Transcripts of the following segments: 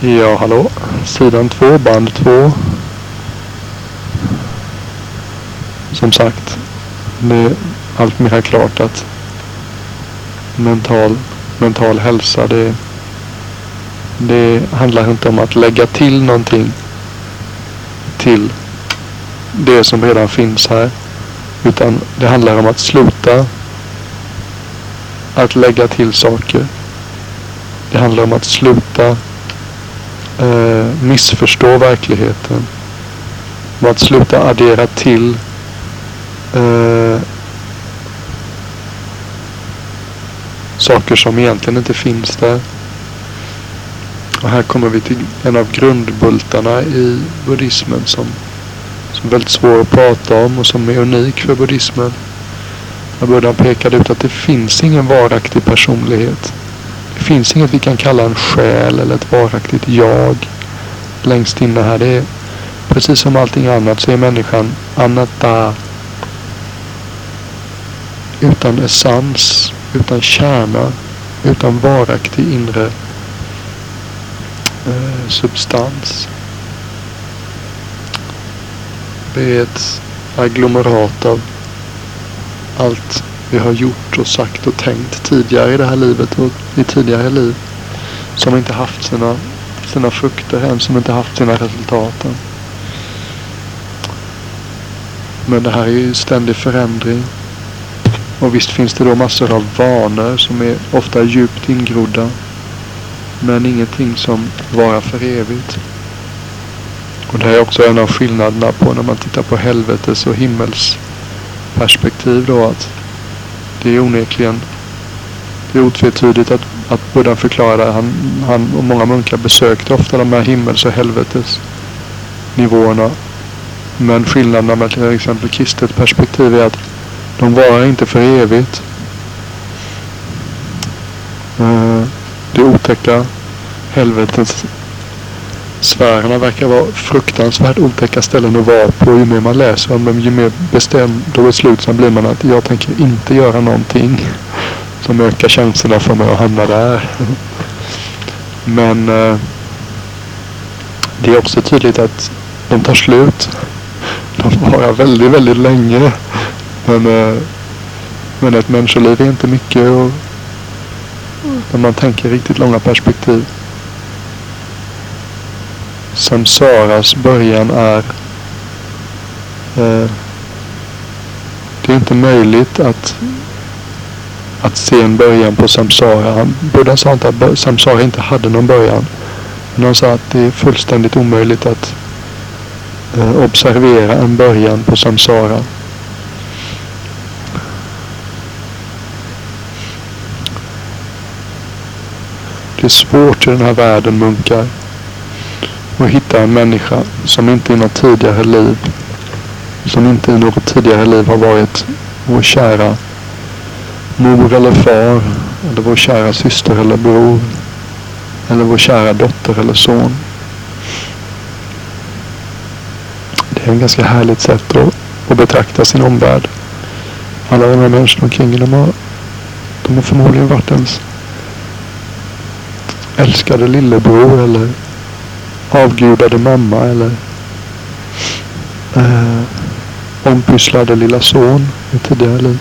Ja, hallå. Sidan 2, band 2. Som sagt, det är allt mer klart att mental, mental hälsa, det, det handlar inte om att lägga till någonting till det som redan finns här. Utan det handlar om att sluta att lägga till saker. Det handlar om att sluta eh, missförstå verkligheten. Och att sluta addera till eh, saker som egentligen inte finns där. Och här kommer vi till en av grundbultarna i buddhismen som, som är väldigt svår att prata om och som är unik för buddhismen. När Buddha pekade ut att det finns ingen varaktig personlighet. Det finns inget vi kan kalla en själ eller ett varaktigt jag längst inne här. Det är precis som allting annat så är människan anatta. Utan essens, utan kärna, utan varaktig inre eh, substans. Det är ett agglomerat av allt vi har gjort och sagt och tänkt tidigare i det här livet och i tidigare liv. Som inte haft sina, sina frukter än, som inte haft sina resultat än. Men det här är ju ständig förändring. Och visst finns det då massor av vanor som är ofta djupt ingrodda. Men ingenting som varar för evigt. Och det här är också en av skillnaderna på när man tittar på helvetes och himmels perspektiv då att det är onekligen det är otvetydigt att, att Buddha förklarar han, han och många munkar besökte ofta de här himmels och helvetes nivåerna. Men skillnaden med till exempel kristet perspektiv är att de varar inte för evigt. Eh, det otäcka helvetet Sfärerna verkar vara fruktansvärt otäcka ställen att vara på. Ju mer man läser om dem, ju mer bestämd och beslutsam blir man att jag tänker inte göra någonting som ökar chanserna för mig att hamna där. Men eh, det är också tydligt att de tar slut. De varar väldigt, väldigt länge. Men, eh, men ett människoliv är inte mycket och när man tänker riktigt långa perspektiv. Samsaras början är eh, det är inte möjligt att att se en början på samsara. Buddha sa inte att samsara inte hade någon början. Men han sa att det är fullständigt omöjligt att eh, observera en början på samsara. Det är svårt i den här världen munkar och hitta en människa som inte i något tidigare liv, som inte i något tidigare liv har varit vår kära mor eller far, eller vår kära syster eller bror, eller vår kära dotter eller son. Det är en ganska härligt sätt att, att betrakta sin omvärld. Alla de här människorna omkring de har, de har förmodligen varit ens älskade lillebror eller avgudade mamma eller eh, ompysslade lilla son i tidigare liv.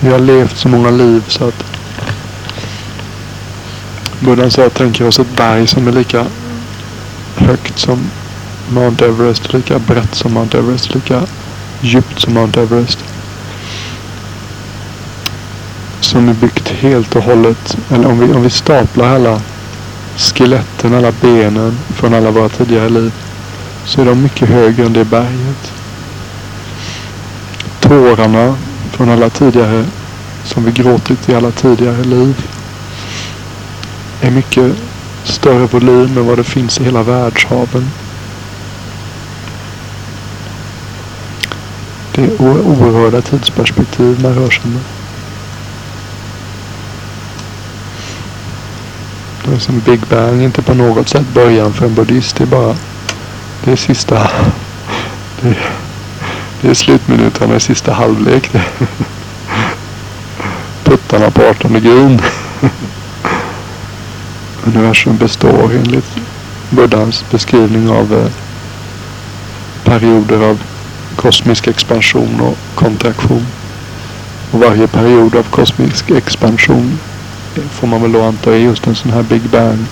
Vi har levt så många liv så att Buddha sa att tänker oss ett berg som är lika högt som Mount Everest, lika brett som Mount Everest, lika djupt som Mount Everest. Som är byggt helt och hållet. Eller om vi, om vi staplar alla skeletten, alla benen från alla våra tidigare liv. Så är de mycket högre än det berget. Tårarna från alla tidigare, som vi gråtit i alla tidigare liv. Är mycket större volym än vad det finns i hela världshaven. Det är oerhörda tidsperspektiv man rör sig med. Det är som Big Bang inte på något sätt början för en buddhist. Det är bara det är sista. Det är, Det är slutminuterna i sista halvlek. Puttarna på 18 grund. Universum består enligt Buddhas beskrivning av eh, perioder av kosmisk expansion och kontraktion. Och varje period av kosmisk expansion får man väl då anta är just en sån här Big Bang.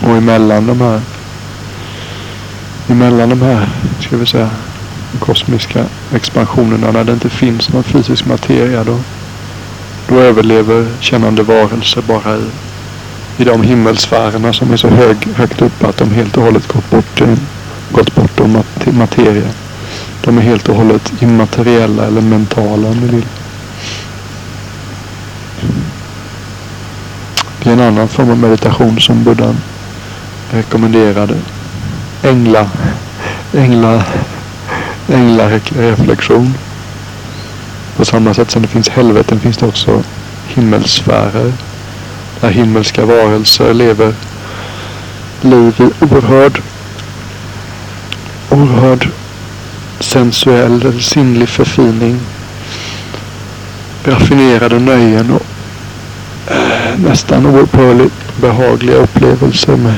Och emellan de här emellan de här, ska vi säga, kosmiska expansionerna när det inte finns någon fysisk materia då, då överlever kännande varelser bara i, i de himmelsfärerna som är så hög, högt upp att de helt och hållet gått bort, gått bortom materia. De är helt och hållet immateriella eller mentala om ni vill. Det är en annan form av meditation som Buddha rekommenderade. Ängla, ängla, änglareflektion. På samma sätt som det finns helveten finns det också himmelsfärer. Där himmelska varelser lever liv i oerhörd, oerhörd sensuell eller sinnlig förfining. Raffinerade nöjen och eh, nästan oupphörligt behagliga upplevelser med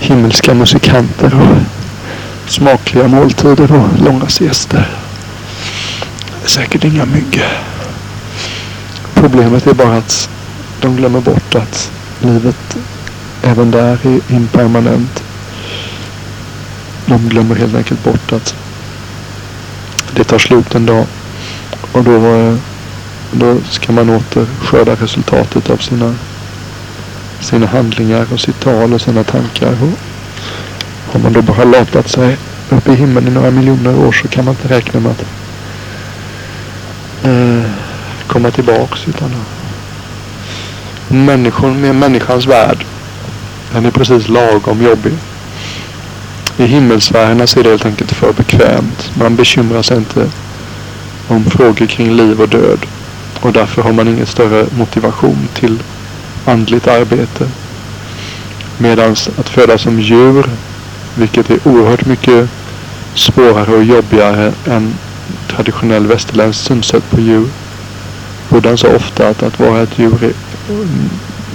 himmelska musikanter och smakliga måltider och långa siester. Säkert inga mygg. Problemet är bara att de glömmer bort att livet även där är impermanent. De glömmer helt enkelt bort att det tar slut en dag. Och då, eh, då ska man åter skörda resultatet av sina, sina handlingar och sitt tal och sina tankar. Och har man då bara latat sig uppe i himlen i några miljoner år så kan man inte räkna med att eh, komma tillbaks. Utan människan med människans värld. Den är precis lagom jobbig. I himmelsfärerna så är det helt enkelt för bekvämt. Man bekymrar sig inte om frågor kring liv och död. Och därför har man ingen större motivation till andligt arbete. Medan att födas som djur, vilket är oerhört mycket svårare och jobbigare än traditionell västerländsk synsätt på djur. Buddha sa ofta att att vara ett djur är,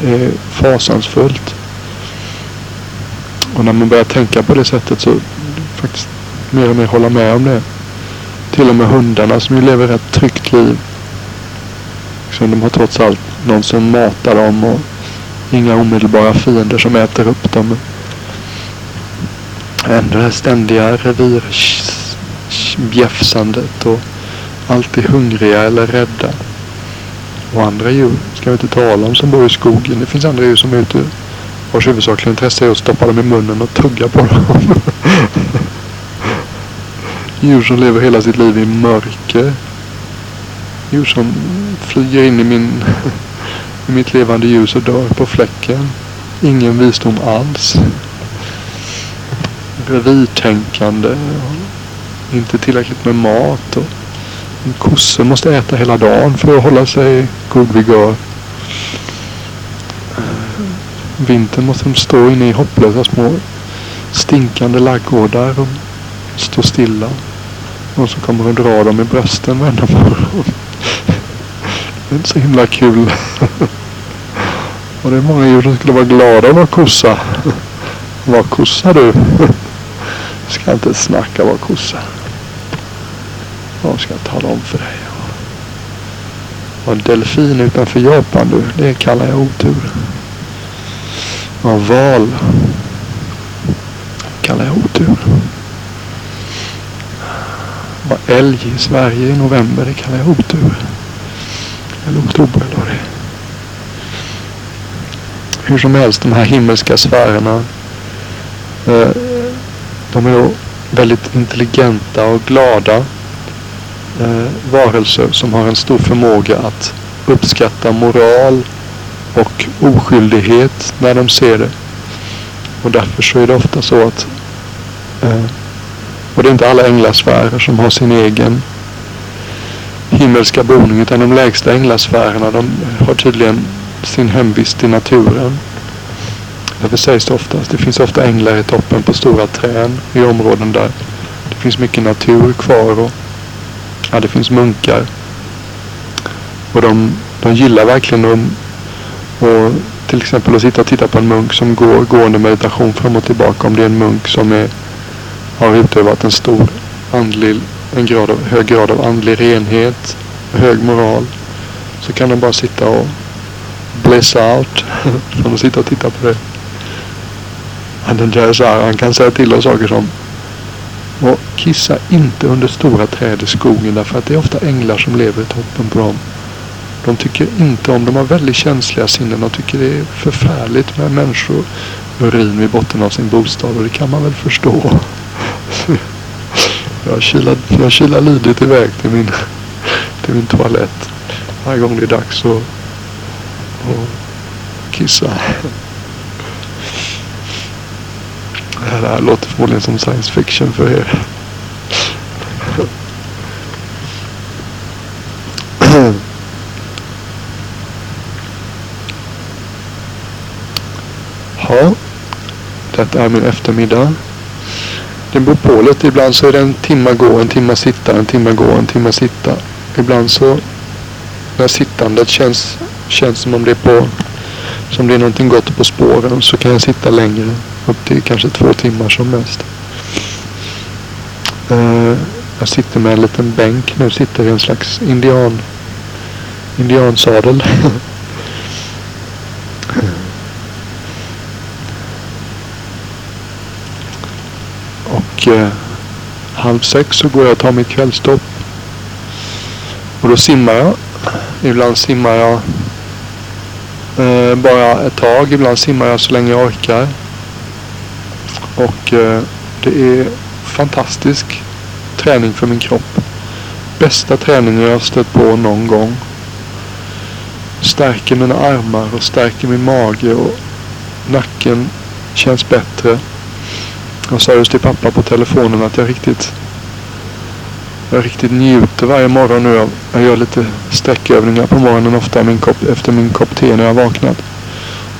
är fasansfullt. Och när man börjar tänka på det sättet så faktiskt mer och mer hålla med om det. Till och med hundarna som ju lever ett tryggt liv. Så de har trots allt någon som matar dem och inga omedelbara fiender som äter upp dem. Ändå det här ständiga revirbjäfsandet och alltid hungriga eller rädda. Och andra djur ska vi inte tala om som bor i skogen. Det finns andra djur som är ute vars huvudsakliga intresse är att stoppa dem i munnen och tugga på dem. Djur som lever hela sitt liv i mörker. Djur som flyger in i, min, i mitt levande ljus och dör på fläcken. Ingen visdom alls. Revirtänkande. Inte tillräckligt med mat. Och en kosse måste äta hela dagen för att hålla sig god vigör. Vintern måste de stå inne i hopplösa små stinkande laggårdar och stå stilla. Och så kommer och dra dem i brösten varenda morgon. Det är inte så himla kul. Och det är många djur som skulle vara glada att vara kossa. Var kossa du? Ska inte snacka var kossa. Vad ska jag tala om för dig? Och delfin utanför Japan du, det kallar jag otur. Av val kallar jag otur. Var älg i Sverige i november, det kallar jag otur. Eller oktober då det. Hur som helst, de här himmelska sfärerna. Eh, de är då väldigt intelligenta och glada eh, varelser som har en stor förmåga att uppskatta moral och oskyldighet när de ser det. Och därför så är det ofta så att eh, och det är inte alla änglasfärer som har sin egen himmelska boning utan de lägsta änglasfärerna de har tydligen sin hemvist i naturen. Därför sägs det oftast. Det finns ofta änglar i toppen på stora träd i områden där det finns mycket natur kvar och ja, det finns munkar. Och de, de gillar verkligen att och till exempel att sitta och titta på en munk som går gående meditation fram och tillbaka. Om det är en munk som är, har utövat en stor andlig, en grad av, hög grad av andlig renhet, hög moral. Så kan den bara sitta och bliss out. Från att sitta och titta på det. Här, han kan säga till oss saker som och kissa inte under stora träd i skogen därför att det är ofta änglar som lever i toppen på dem. De tycker inte om, de har väldigt känsliga sinnen. De tycker det är förfärligt med människor urin vid botten av sin bostad och det kan man väl förstå. Jag kilar, jag kilar lydigt iväg till min, till min toalett varje gång det är dags att, att kissa. Det här låter förmodligen som science fiction för er. Ja, detta är min eftermiddag. Det beror på lite. Ibland så är det en timma gå, en timma sitta, en timma gå, en timma sitta. Ibland så när sittandet känns, känns som om det är på som det är någonting gott på spåren så kan jag sitta längre. Upp till kanske två timmar som mest. Uh, jag sitter med en liten bänk nu. Sitter i en slags indian indiansadel. eh, halv sex så går jag och tar mitt kvällstopp. Och då simmar jag. Ibland simmar jag Eh, bara ett tag. Ibland simmar jag så länge jag orkar. Och eh, det är fantastisk träning för min kropp. Bästa träningen jag har stött på någon gång. Stärker mina armar och stärker min mage och nacken känns bättre. Jag sa just till pappa på telefonen att jag riktigt jag riktigt njuter varje morgon nu. Jag gör lite sträckövningar på morgonen ofta min kopp, efter min kopp te när jag vaknat.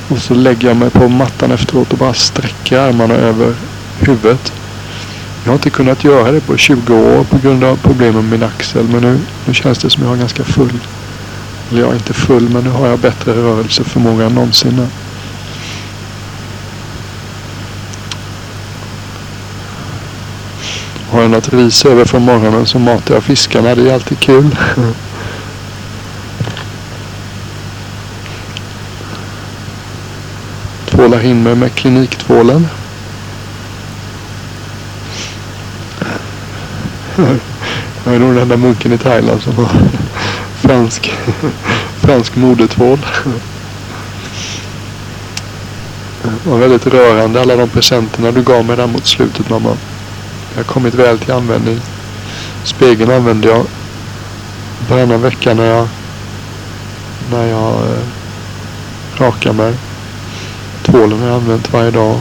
Och så lägger jag mig på mattan efteråt och bara sträcker armarna över huvudet. Jag har inte kunnat göra det på 20 år på grund av problem med min axel. Men nu, nu känns det som jag har ganska full. Eller jag är inte full men nu har jag bättre rörelseförmåga än någonsin. Har jag något ris över från morgonen så matar jag fiskarna. Det är alltid kul. Tvålar in mig med kliniktvålen. Jag är nog den enda munken i Thailand som har fransk, fransk modetvål. Det var väldigt rörande alla de presenterna du gav mig där mot slutet mamma. Jag har kommit väl till användning. Spegeln använder jag varannan vecka när jag, när jag eh, rakar mig. Tvålen har jag använt varje dag.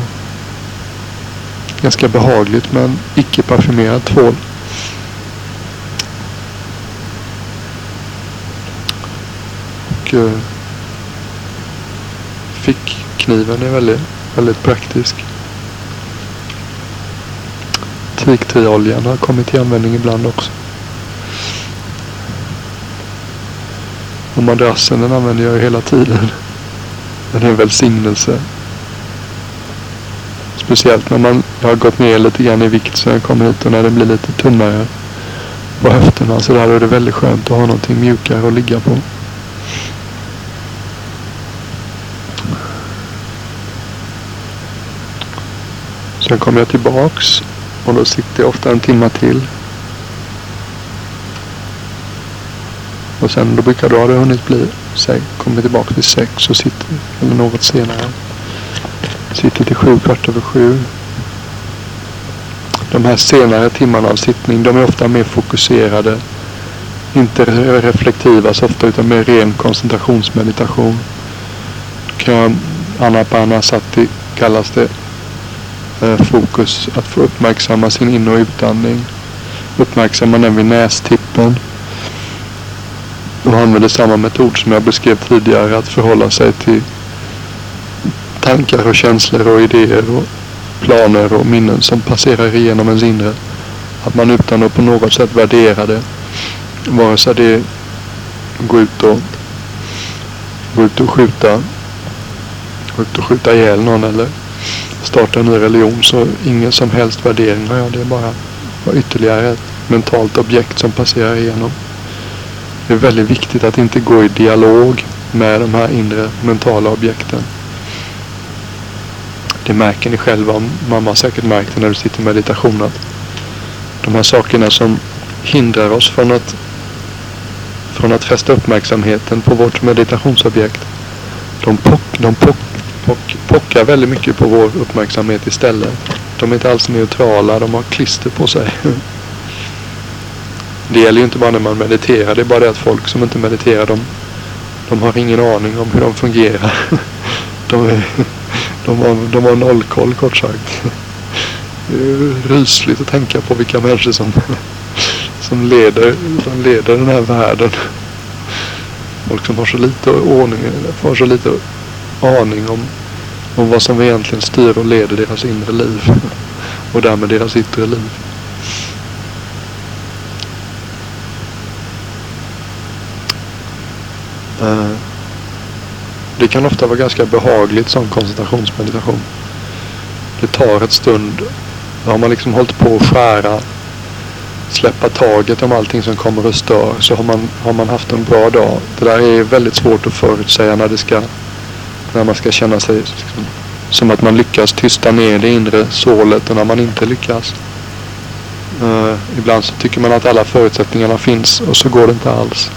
Ganska behagligt men icke parfymerad tvål. Och eh, fickkniven är väldigt, väldigt praktisk. Teaktroljan har kommit till användning ibland också. Och madrassen den använder jag ju hela tiden. Den är en välsignelse. Speciellt när man har gått ner lite grann i vikt så jag kommer hit och när det blir lite tunnare på höfterna så där är det väldigt skönt att ha någonting mjukare att ligga på. Sen kommer jag tillbaks och då sitter jag ofta en timme till. Och sen då brukar då ha det hunnit bli, säg, kommer tillbaka vid sex och sitter, eller något senare. Sitter till sju, kvart över sju. De här senare timmarna av sittning, de är ofta mer fokuserade. Inte reflektiva så ofta utan mer ren koncentrationsmeditation. Kan jag, Anapana kallas det Eh, fokus att få uppmärksamma sin in och utandning. Uppmärksamma den vid nästippen. Och använder samma metod som jag beskrev tidigare. Att förhålla sig till tankar och känslor och idéer och planer och minnen som passerar igenom ens inre. Att man utan att på något sätt värdera det, vare sig det går ut och, går ut och skjuta, gå ut och skjuta ihjäl någon eller starta en ny religion så ingen som helst värdering har jag. Det är bara ytterligare ett mentalt objekt som passerar igenom. Det är väldigt viktigt att inte gå i dialog med de här inre mentala objekten. Det märker ni själva. Mamma har säkert märkt det när du sitter i meditation. Att de här sakerna som hindrar oss från att, från att fästa uppmärksamheten på vårt meditationsobjekt. De, pock, de pock, pock, pockar väldigt mycket på vår uppmärksamhet istället. De är inte alls neutrala. De har klister på sig. Det gäller ju inte bara när man mediterar. Det är bara det att folk som inte mediterar de, de har ingen aning om hur de fungerar. De, är, de, har, de har nollkoll kort sagt. Det är rysligt att tänka på vilka människor som, som, leder, som leder den här världen. Folk som har så lite ordning, har så lite aning om, om vad som egentligen styr och leder deras inre liv. Och därmed deras yttre liv. Eh, det kan ofta vara ganska behagligt som koncentrationsmeditation. Det tar ett stund. Då har man liksom hållit på att skära, släppa taget om allting som kommer och stör. Så har man, har man haft en bra dag. Det där är väldigt svårt att förutsäga när det ska, när man ska känna sig som att man lyckas tysta ner det inre sålet och när man inte lyckas. Uh, ibland så tycker man att alla förutsättningarna finns och så går det inte alls.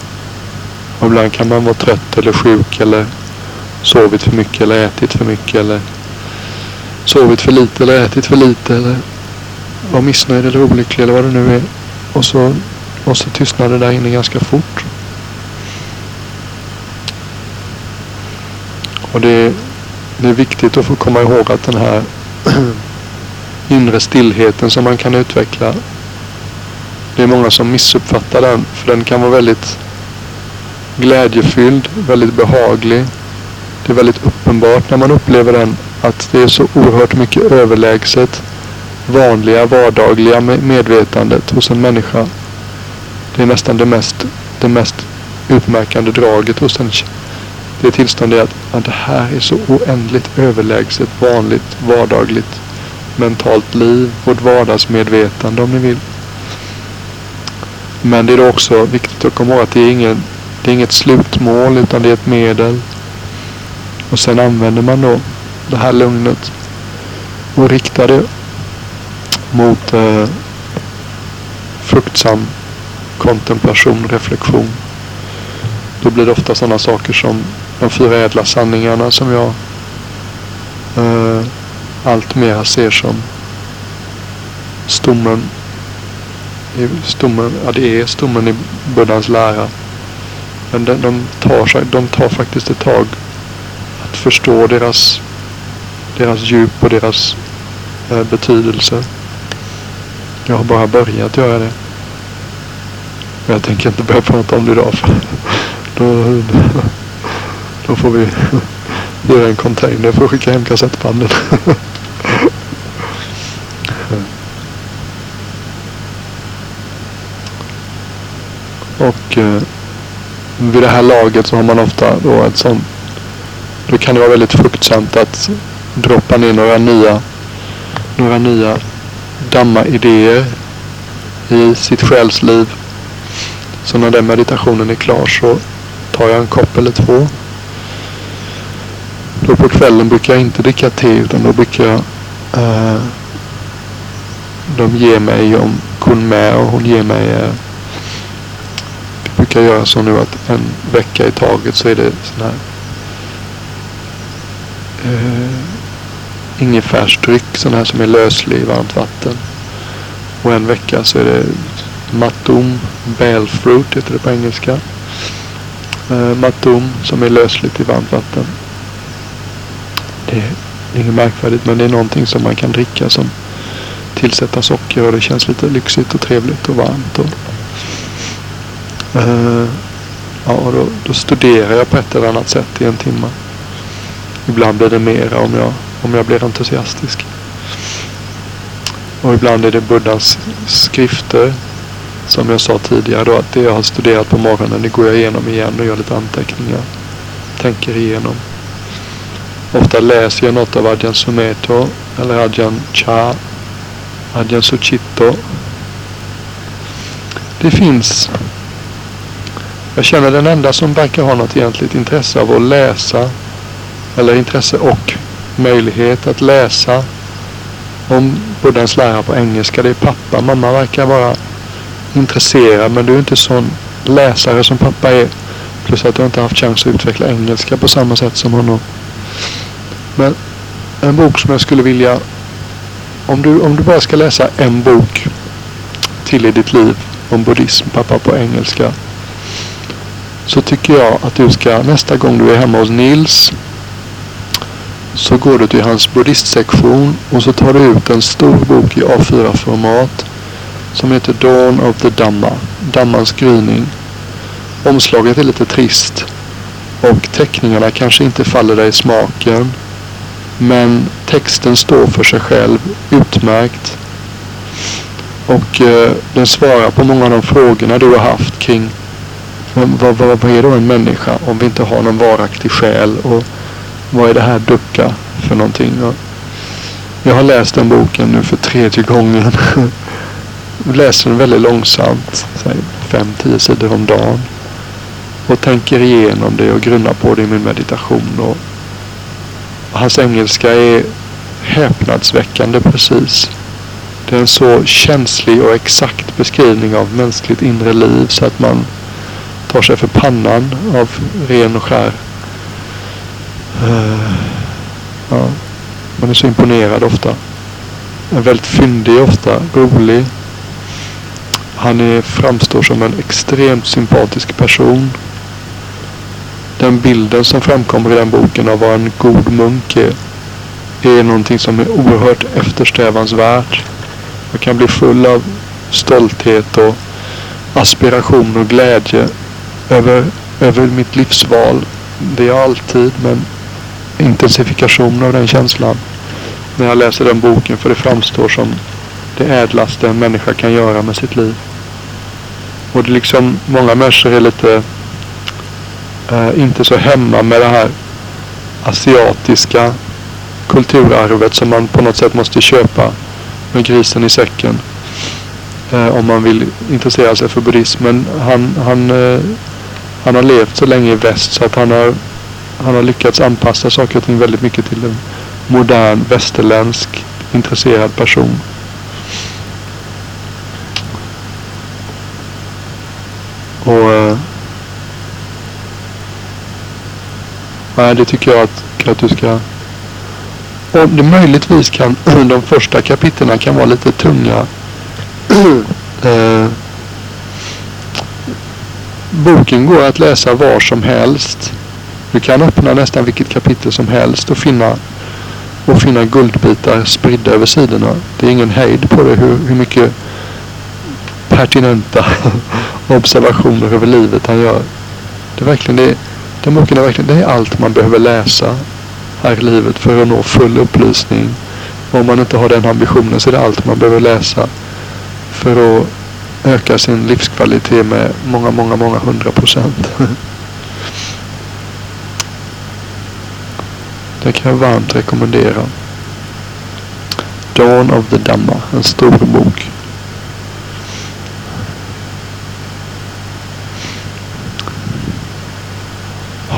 Och ibland kan man vara trött eller sjuk eller sovit för mycket eller ätit för mycket eller sovit för lite eller ätit för lite eller var missnöjd eller olycklig eller vad det nu är. Och så, och så tystnar det där inne ganska fort. Och det, det är viktigt att få komma ihåg att den här inre stillheten som man kan utveckla. Det är många som missuppfattar den. För den kan vara väldigt glädjefylld, väldigt behaglig. Det är väldigt uppenbart när man upplever den att det är så oerhört mycket överlägset vanliga vardagliga medvetandet hos en människa. Det är nästan det mest, det mest utmärkande draget hos en det tillståndet är att, att det här är så oändligt överlägset vanligt vardagligt mentalt liv, vårt vardagsmedvetande om ni vill. Men det är då också viktigt att komma ihåg att det är ingen det är inget slutmål utan det är ett medel. Och sen använder man då det här lugnet och riktar det mot eh, fruktsam kontemplation, reflektion. Då blir det ofta sådana saker som de fyra ädla sanningarna som jag eh, allt mer ser som stommen, stommen, ja det är stommen i Buddhas lära. Men de, de, tar, de tar faktiskt ett tag att förstå deras, deras djup och deras eh, betydelse. Jag har bara börjat göra det. Men jag tänker inte börja prata om det idag. För då, då får vi göra en container för att skicka hem kassettbanden. Och eh, vid det här laget så har man ofta då ett sånt. Då kan det vara väldigt fruktsamt att droppa ner några nya, några nya damma-idéer i sitt själsliv. Så när den meditationen är klar så tar jag en kopp eller två. Då på kvällen brukar jag inte dricka te utan då brukar jag eh, de ger mig om Kun och hon ger mig eh, brukar göra så nu att en vecka i taget så är det sån här eh, ingefärsdryck, sån här som är löslig i varmt vatten. Och en vecka så är det matum, Balefruit. heter det på engelska. Eh, matum som är lösligt i varmt vatten. Det är inget märkvärdigt men det är någonting som man kan dricka som tillsätta socker och det känns lite lyxigt och trevligt och varmt. Och Uh, ja, då, då, studerar jag på ett eller annat sätt i en timme. Ibland blir det mera om jag, om jag blir entusiastisk. Och ibland är det Buddhas skrifter. Som jag sa tidigare då, att det jag har studerat på morgonen, det går jag igenom igen och gör lite anteckningar. Tänker igenom. Ofta läser jag något av Adjan Sumeto eller Adjan Cha, Adjan Suchito. Det finns jag känner den enda som verkar ha något egentligt intresse av att läsa eller intresse och möjlighet att läsa om Buddhas lära på engelska. Det är pappa. Mamma verkar vara intresserad men du är inte sån läsare som pappa är. Plus att du inte haft chans att utveckla engelska på samma sätt som honom. Men en bok som jag skulle vilja... Om du, om du bara ska läsa en bok till i ditt liv om buddhism, pappa på engelska. Så tycker jag att du ska nästa gång du är hemma hos Nils så går du till hans buddhistsektion och så tar du ut en stor bok i A4-format som heter Dawn of the Dhamma, Dhammans gryning. Omslaget är lite trist och teckningarna kanske inte faller dig i smaken. Men texten står för sig själv utmärkt. Och eh, den svarar på många av de frågorna du har haft kring vad, vad, vad är då en människa om vi inte har någon varaktig själ och vad är det här ducka för någonting? Och jag har läst den boken nu för tredje gången. läser den väldigt långsamt, fem, tio sidor om dagen. Och tänker igenom det och grunnar på det i min meditation. Och hans engelska är häpnadsväckande precis. Det är en så känslig och exakt beskrivning av mänskligt inre liv så att man tar sig för pannan av ren och skär. Uh, ja. Man är så imponerad ofta. Är väldigt fyndig ofta, rolig. Han är, framstår som en extremt sympatisk person. Den bilden som framkommer i den boken av vad en god munk är, är någonting som är oerhört eftersträvansvärt. Man kan bli full av stolthet och aspiration och glädje över, över mitt livsval. Det är alltid, men intensifikation av den känslan när jag läser den boken. För det framstår som det ädlaste en människa kan göra med sitt liv. Och det är liksom, många människor är lite eh, inte så hemma med det här asiatiska kulturarvet som man på något sätt måste köpa med grisen i säcken. Eh, om man vill intressera sig för buddhismen. Han, han eh, han har levt så länge i väst så att han har, han har lyckats anpassa saker och ting väldigt mycket till en modern västerländsk intresserad person. Och eh, Nej, det tycker jag att, att du ska... Och det möjligtvis kan de första kapitlen kan vara lite tunga. eh, Boken går att läsa var som helst. Du kan öppna nästan vilket kapitel som helst och finna, och finna guldbitar spridda över sidorna. Det är ingen hejd på det hur, hur mycket pertinenta observationer över livet han gör. Det är verkligen det, den boken är verkligen det är allt man behöver läsa här i livet för att nå full upplysning. Om man inte har den ambitionen så är det allt man behöver läsa för att öka sin livskvalitet med många, många, många hundra procent. Det kan jag varmt rekommendera. Dawn of the Dhamma, en stor bok.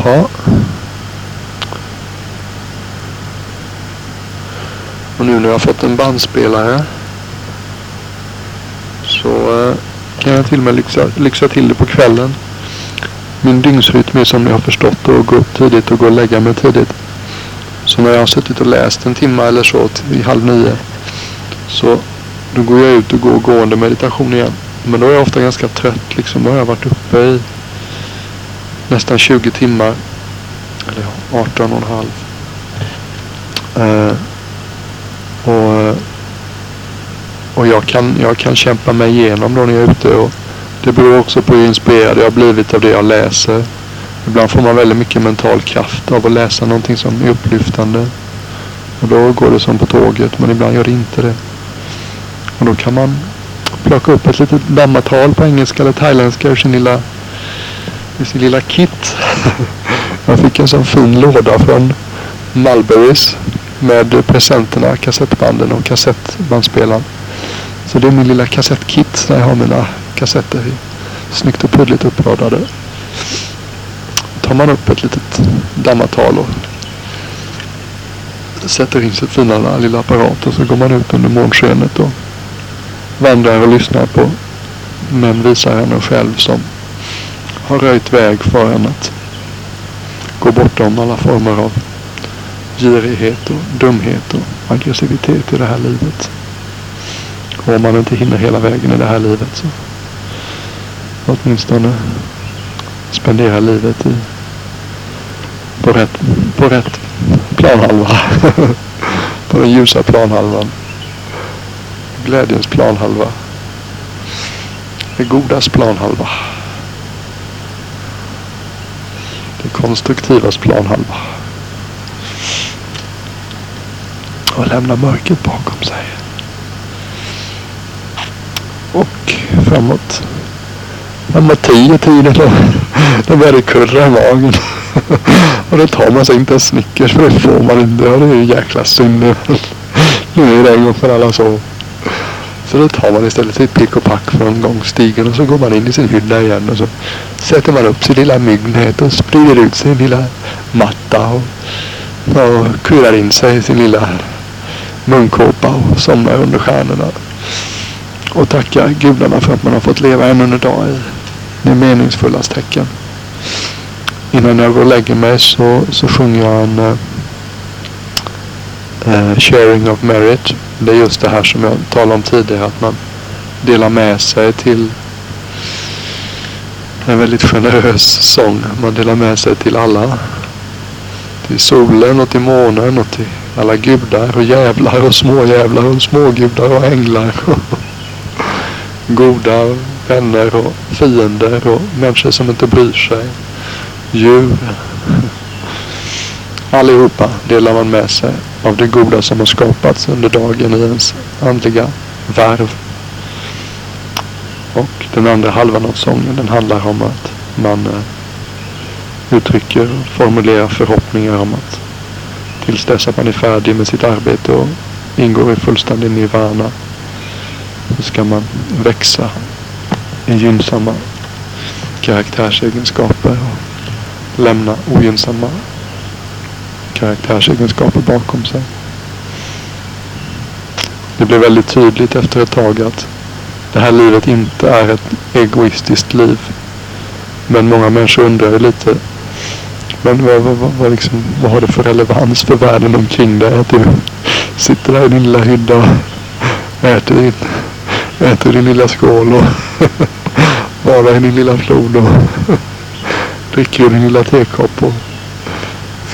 Ja. Och nu jag har fått en bandspelare så eh, kan jag till och med lyxa, lyxa till det på kvällen. Min dygnsrytm är som ni har förstått att gå upp tidigt och gå och lägga mig tidigt. Så när jag har suttit och läst en timme eller så i halv nio så då går jag ut och går gående meditation igen. Men då är jag ofta ganska trött liksom. Då har jag varit uppe i nästan 20 timmar. Eller 18 och en halv. Uh, och och jag kan, jag kan kämpa mig igenom då när jag är ute. Och det beror också på hur inspirerad jag har blivit av det jag läser. Ibland får man väldigt mycket mental kraft av att läsa någonting som är upplyftande. Och då går det som på tåget, men ibland gör det inte det. Och då kan man plocka upp ett litet dammatal på engelska eller thailändska ur sin lilla, ur sin lilla kit. Jag fick en sån fin låda från Mulberries med presenterna, kassettbanden och kassettbandspelaren. Så det är min lilla kassettkit där jag har mina kassetter i. Snyggt och puddligt uppradade. Tar man upp ett litet dammatal och sätter in sitt fina lilla apparat och så går man ut under månskenet och vandrar och lyssnar på Men visar henne själv som har röjt väg för henne att gå bortom alla former av girighet och dumhet och aggressivitet i det här livet. Och om man inte hinner hela vägen i det här livet så åtminstone spendera livet i på rätt, på rätt planhalva. på den ljusa planhalvan. Glädjens planhalva. Det godas planhalva. Det konstruktivas planhalva. Och lämna mörkret bakom sig. Och framåt. Framåt tio tiden då, då börjar det kurra i magen. och då tar man sig inte en Snickers för det får man inte. Och det är ju jäkla synd. Nu är det en gång för alla så. Så då tar man istället sitt pick och pack från gångstigen och så går man in i sin hylla igen och så sätter man upp sin lilla myggnät och sprider ut sin lilla matta och, och kurar in sig i sin lilla munkåpa och somnar under stjärnorna. Och tacka gudarna för att man har fått leva ännu en dag i det meningsfullas tecken. Innan jag går och lägger mig så, så sjunger jag en uh, sharing of merit. Det är just det här som jag talade om tidigare. Att man delar med sig till en väldigt generös sång. Man delar med sig till alla. Till solen och till månen och till alla gudar och jävlar och småjävlar och smågudar och änglar. Goda vänner och fiender och människor som inte bryr sig. Djur. Allihopa delar man med sig av det goda som har skapats under dagen i ens andliga värv. Och den andra halvan av sången den handlar om att man eh, uttrycker och formulerar förhoppningar om att tills dess att man är färdig med sitt arbete och ingår i fullständig nirvana då ska man växa i gynnsamma karaktärsegenskaper och lämna ogynnsamma karaktärsegenskaper bakom sig. Det blir väldigt tydligt efter ett tag att det här livet inte är ett egoistiskt liv. Men många människor undrar lite men vad, vad, vad, liksom, vad har det för relevans för världen omkring dig? Att du sitter där i din lilla hydda och äter din, äter din lilla skål och badar i din lilla flod och dricker ur din lilla tekopp och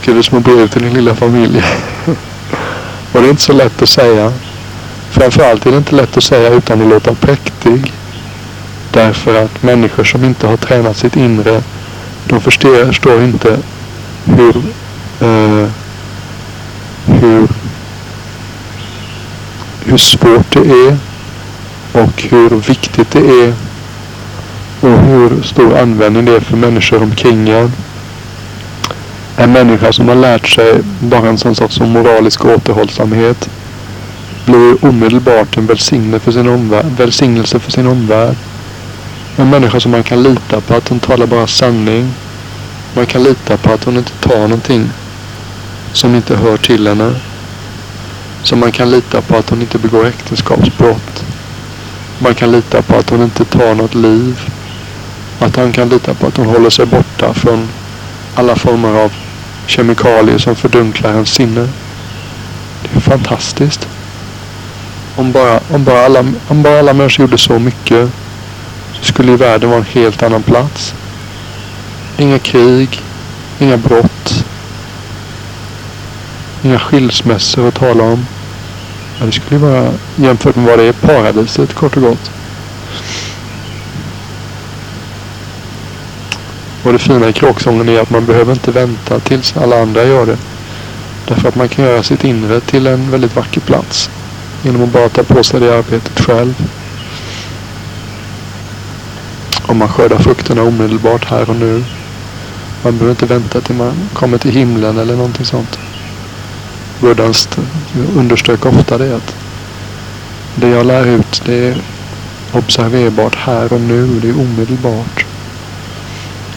skriver små brev till din lilla familj. och det är inte så lätt att säga. Framförallt är det inte lätt att säga utan att låta präktig. Därför att människor som inte har tränat sitt inre, de förstår inte hur, eh, hur, hur svårt det är och hur viktigt det är och hur stor användning det är för människor omkring en. En människa som har lärt sig bara en sån sak som moralisk återhållsamhet blir omedelbart en välsignelse för sin omvärld. Välsignelse för sin omvärld. En människa som man kan lita på att hon talar bara sanning. Man kan lita på att hon inte tar någonting som inte hör till henne. Så man kan lita på att hon inte begår äktenskapsbrott. Man kan lita på att hon inte tar något liv. Att han kan lita på att hon håller sig borta från alla former av kemikalier som fördunklar hans sinne. Det är fantastiskt. Om bara, om bara, alla, om bara alla människor gjorde så mycket så skulle ju världen vara en helt annan plats. Inga krig, inga brott, inga skilsmässor att tala om. Ja, det skulle ju vara jämfört med vad det är paradiset kort och gott. Och det fina i kråksången är att man behöver inte vänta tills alla andra gör det. Därför att man kan göra sitt inre till en väldigt vacker plats. Genom att bara ta på sig det arbetet själv. Om man skördar frukterna omedelbart här och nu. Man behöver inte vänta till man kommer till himlen eller någonting sånt. Buddha underströk ofta det att det jag lär ut det är observerbart här och nu. Det är omedelbart.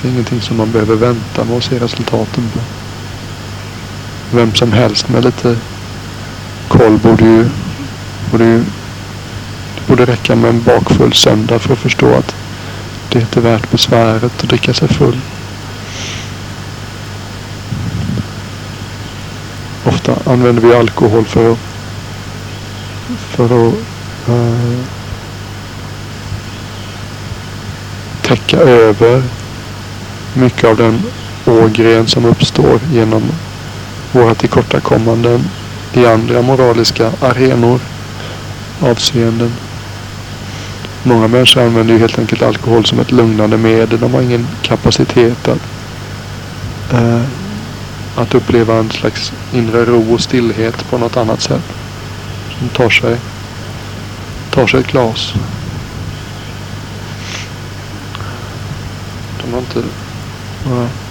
Det är ingenting som man behöver vänta med att se resultaten på. Vem som helst med lite koll borde ju, borde ju det borde räcka med en bakfull söndag för att förstå att det är inte värt besväret att dricka sig full. Ofta använder vi alkohol för att, för att eh, täcka över mycket av den ågren som uppstår genom våra tillkortakommanden i andra moraliska arenor avseenden. Många människor använder ju helt enkelt alkohol som ett lugnande medel. De har ingen kapacitet att, eh, att uppleva en slags inre ro och stillhet på något annat sätt. Som tar sig, tar sig ett glas. De har inte Nej.